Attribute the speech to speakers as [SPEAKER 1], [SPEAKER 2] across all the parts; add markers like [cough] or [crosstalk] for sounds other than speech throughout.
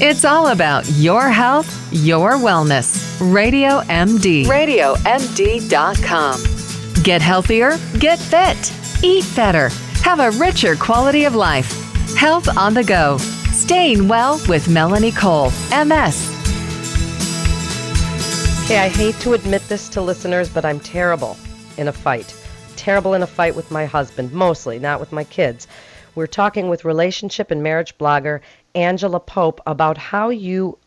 [SPEAKER 1] It's all about your health, your wellness. Radio MD. RadioMD.com. Get healthier, get fit, eat better, have a richer quality of life. Health on the go. Staying well with Melanie Cole, MS.
[SPEAKER 2] Okay, I hate to admit this to listeners, but I'm terrible in a fight. Terrible in a fight with my husband, mostly, not with my kids. We're talking with relationship and marriage blogger Angela Pope about how you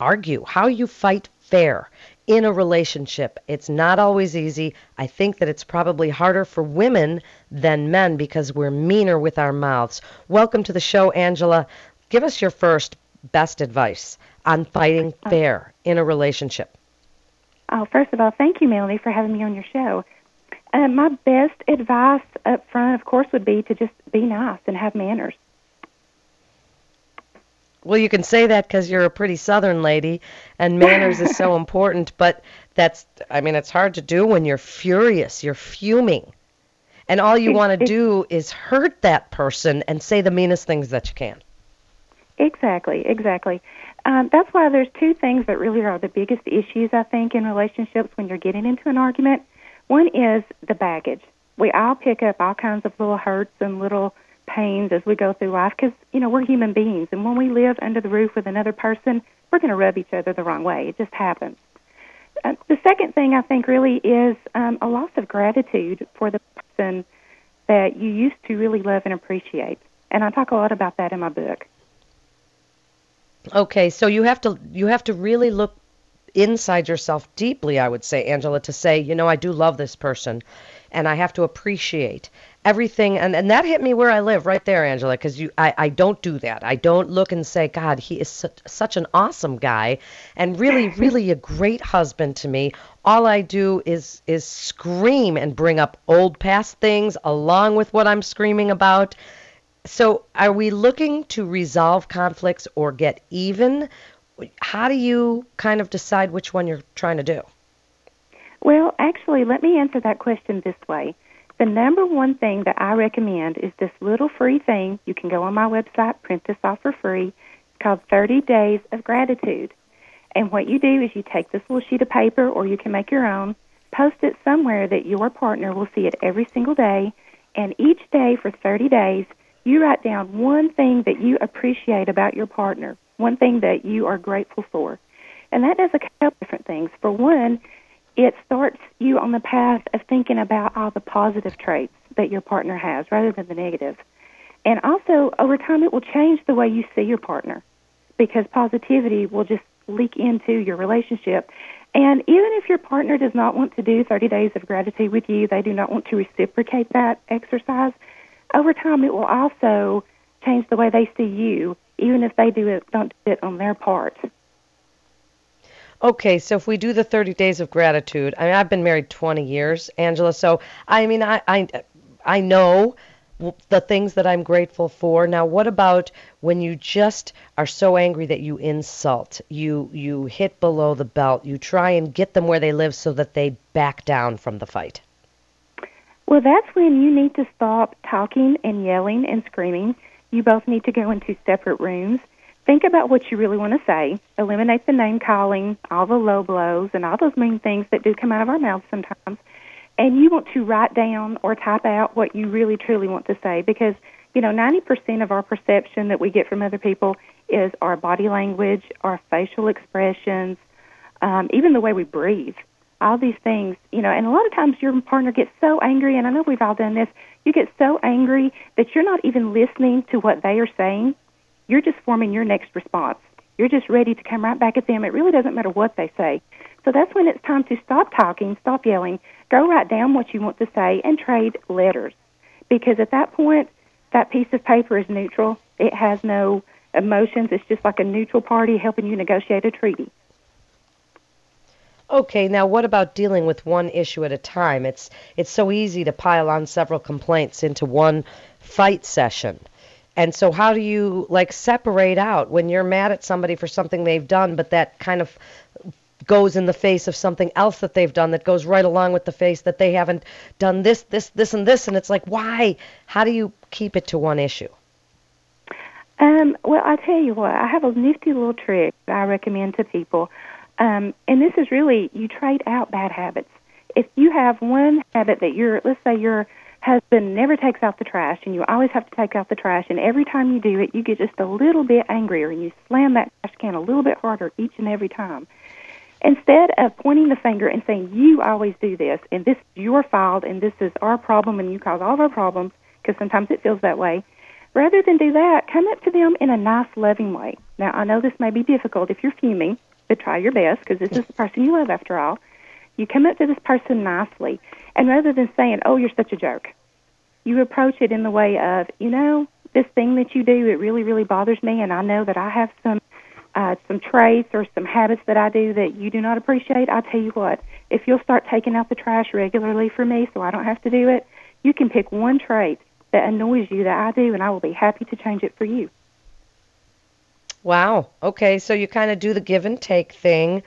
[SPEAKER 2] argue, how you fight fair in a relationship. It's not always easy. I think that it's probably harder for women than men because we're meaner with our mouths. Welcome to the show, Angela. Give us your first best advice on fighting fair in a relationship.
[SPEAKER 3] Oh, first of all, thank you, Melanie, for having me on your show. Uh, my best advice up front, of course, would be to just be nice and have manners.
[SPEAKER 2] Well, you can say that because you're a pretty Southern lady, and manners is so [laughs] important. But that's, I mean, it's hard to do when you're furious, you're fuming, and all you want to do [laughs] is hurt that person and say the meanest things that you can.
[SPEAKER 3] Exactly, exactly. Um, that's why there's two things that really are the biggest issues, I think, in relationships when you're getting into an argument. One is the baggage. We all pick up all kinds of little hurts and little pains as we go through life because, you know, we're human beings. And when we live under the roof with another person, we're going to rub each other the wrong way. It just happens. Uh, the second thing I think really is um, a loss of gratitude for the person that you used to really love and appreciate. And I talk a lot about that in my book.
[SPEAKER 2] Okay, so you have to you have to really look inside yourself deeply, I would say, Angela, to say, you know, I do love this person and I have to appreciate everything and, and that hit me where I live right there, Angela, because you I, I don't do that. I don't look and say, God, he is such, such an awesome guy and really, [laughs] really a great husband to me. All I do is is scream and bring up old past things along with what I'm screaming about. So, are we looking to resolve conflicts or get even? How do you kind of decide which one you're trying to do?
[SPEAKER 3] Well, actually, let me answer that question this way. The number one thing that I recommend is this little free thing. You can go on my website, print this off for free. It's called 30 Days of Gratitude. And what you do is you take this little sheet of paper, or you can make your own, post it somewhere that your partner will see it every single day. And each day for 30 days, you write down one thing that you appreciate about your partner, one thing that you are grateful for. And that does a couple different things. For one, it starts you on the path of thinking about all the positive traits that your partner has rather than the negative. And also, over time, it will change the way you see your partner because positivity will just leak into your relationship. And even if your partner does not want to do 30 days of gratitude with you, they do not want to reciprocate that exercise, over time it will also change the way they see you, even if they do it don't do it on their part.
[SPEAKER 2] Okay, so if we do the 30 days of gratitude, I mean, I've been married 20 years, Angela. So I mean, I I, I know the things that I'm grateful for. Now, what about when you just are so angry that you insult, you you hit below the belt, you try and get them where they live so that they back down from the fight?
[SPEAKER 3] Well, that's when you need to stop talking and yelling and screaming. You both need to go into separate rooms. Think about what you really want to say. Eliminate the name calling, all the low blows, and all those mean things that do come out of our mouths sometimes. And you want to write down or type out what you really truly want to say because, you know, 90% of our perception that we get from other people is our body language, our facial expressions, um, even the way we breathe all these things, you know, and a lot of times your partner gets so angry, and I know we've all done this, you get so angry that you're not even listening to what they are saying. You're just forming your next response. You're just ready to come right back at them. It really doesn't matter what they say. So that's when it's time to stop talking, stop yelling, go write down what you want to say, and trade letters. Because at that point, that piece of paper is neutral. It has no emotions. It's just like a neutral party helping you negotiate a treaty.
[SPEAKER 2] Okay, now what about dealing with one issue at a time? It's it's so easy to pile on several complaints into one fight session. And so how do you like separate out when you're mad at somebody for something they've done but that kind of goes in the face of something else that they've done that goes right along with the face that they haven't done this this this and this and it's like why? How do you keep it to one issue?
[SPEAKER 3] Um, well, I tell you what, I have a nifty little trick I recommend to people. Um, and this is really you trade out bad habits. If you have one habit that you're, let's say your husband never takes out the trash and you always have to take out the trash, and every time you do it, you get just a little bit angrier and you slam that trash can a little bit harder each and every time. Instead of pointing the finger and saying, you always do this, and this is your fault, and this is our problem, and you cause all of our problems, because sometimes it feels that way, rather than do that, come up to them in a nice, loving way. Now, I know this may be difficult if you're fuming, but try your best, because this is the person you love after all. You come up to this person nicely, and rather than saying, oh, you're such a jerk, you approach it in the way of, you know, this thing that you do, it really, really bothers me, and I know that I have some uh, some traits or some habits that I do that you do not appreciate, I tell you what, if you'll start taking out the trash regularly for me so I don't have to do it, you can pick one trait that annoys you that I do, and I will be happy to change it for you.
[SPEAKER 2] Wow. Okay, so you kind of do the give and take thing.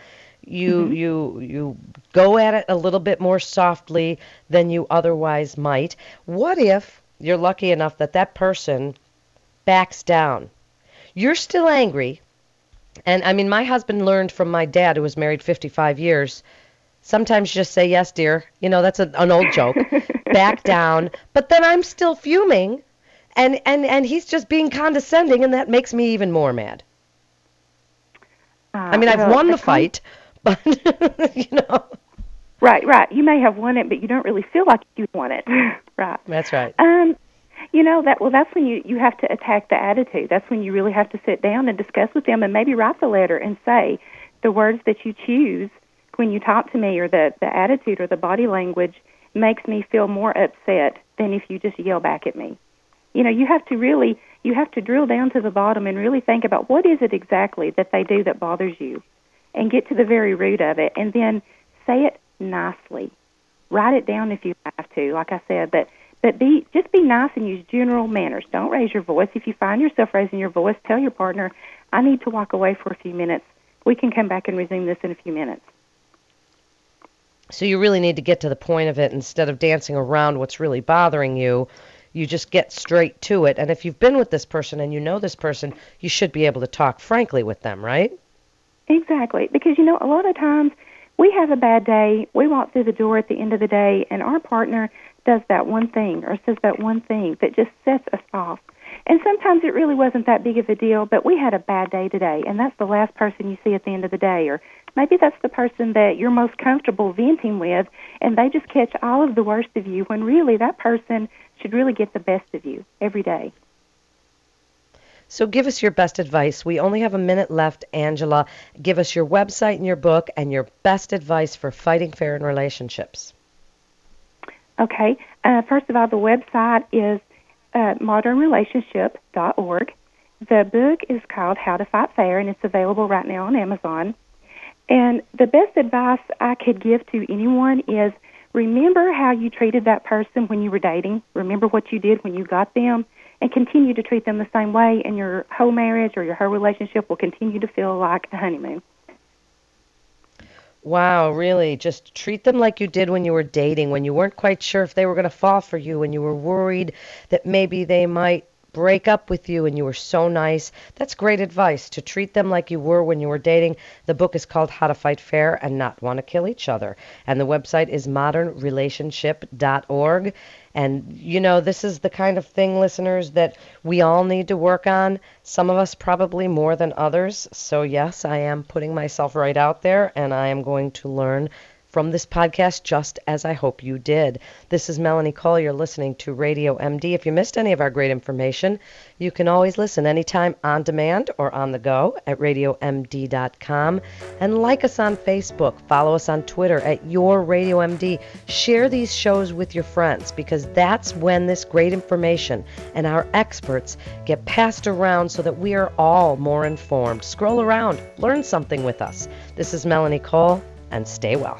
[SPEAKER 2] You
[SPEAKER 3] Mhm.
[SPEAKER 2] you you go at it a little bit more softly than you otherwise might. What if you're lucky enough that that person backs down? You're still angry. And I mean, my husband learned from my dad, who was married 55 years. Sometimes just say yes, dear. You know, that's a, an old joke. [laughs] Back down. But then I'm still fuming, and and and he's just being condescending, and that makes me even more mad.
[SPEAKER 3] Uh,
[SPEAKER 2] I mean, I've won the fight, but [laughs] you know,
[SPEAKER 3] Right, right. You may have won it, but you don't really feel like you won it. [laughs] right.
[SPEAKER 2] that's right.
[SPEAKER 3] Um, you know that well that's when you you have to attack the attitude. That's when you really have to sit down and discuss with them and maybe write the letter and say the words that you choose when you talk to me or the the attitude or the body language makes me feel more upset than if you just yell back at me. You know, you have to really you have to drill down to the bottom and really think about what is it exactly that they do that bothers you and get to the very root of it and then say it nicely. Write it down if you have to, like I said, but but be just be nice and use general manners. Don't raise your voice. If you find yourself raising your voice, tell your partner, "I need to walk away for a few minutes. We can come back and resume this in a few minutes."
[SPEAKER 2] So you really need to get to the point of it instead of dancing around what's really bothering you. You just get straight to it. And if you've been with this person and you know this person, you should be able to talk frankly with them, right?
[SPEAKER 3] Exactly, because you know a lot of times we have a bad day. We walk through the door at the end of the day, and our partner does that one thing or says that one thing that just sets us off. And sometimes it really wasn't that big of a deal, but we had a bad day today, and that's the last person you see at the end of the day. Or maybe that's the person that you're most comfortable venting with, and they just catch all of the worst of you when really that person should really get the best of you every day.
[SPEAKER 2] So give us your best advice. We only have a minute left, Angela. Give us your website and your book and your best advice for fighting fair in relationships.
[SPEAKER 3] Okay. Uh, first of all, the website is uh, modernrelationship.org. The book is called How to Fight Fair, and it's available right now on Amazon. And the best advice I could give to anyone is remember how you treated that person when you were dating. Remember what you did when you got them, and continue to treat them the same way, and your whole marriage or your whole relationship will continue to feel like a honeymoon.
[SPEAKER 2] Wow, really? Just treat them like you did when you were dating, when you weren't quite sure if they were going to fall for you, when you were worried that maybe they might break up with you and you were so nice. That's great advice to treat them like you were when you were dating. The book is called How to Fight Fair and Not Want to Kill Each Other. And the website is modernrelationship.org. And, you know, this is the kind of thing, listeners, that we all need to work on. Some of us probably more than others. So, yes, I am putting myself right out there and I am going to learn from this podcast, just as I hope you did. This is Melanie Cole. You're listening to Radio MD. If you missed any of our great information, you can always listen anytime on demand or on the go at radiomd.com. And like us on Facebook, follow us on Twitter at Your Radio MD. Share these shows with your friends because that's when this great information and our experts get passed around so that we are all more informed. Scroll around, learn something with us. This is Melanie Cole and stay well.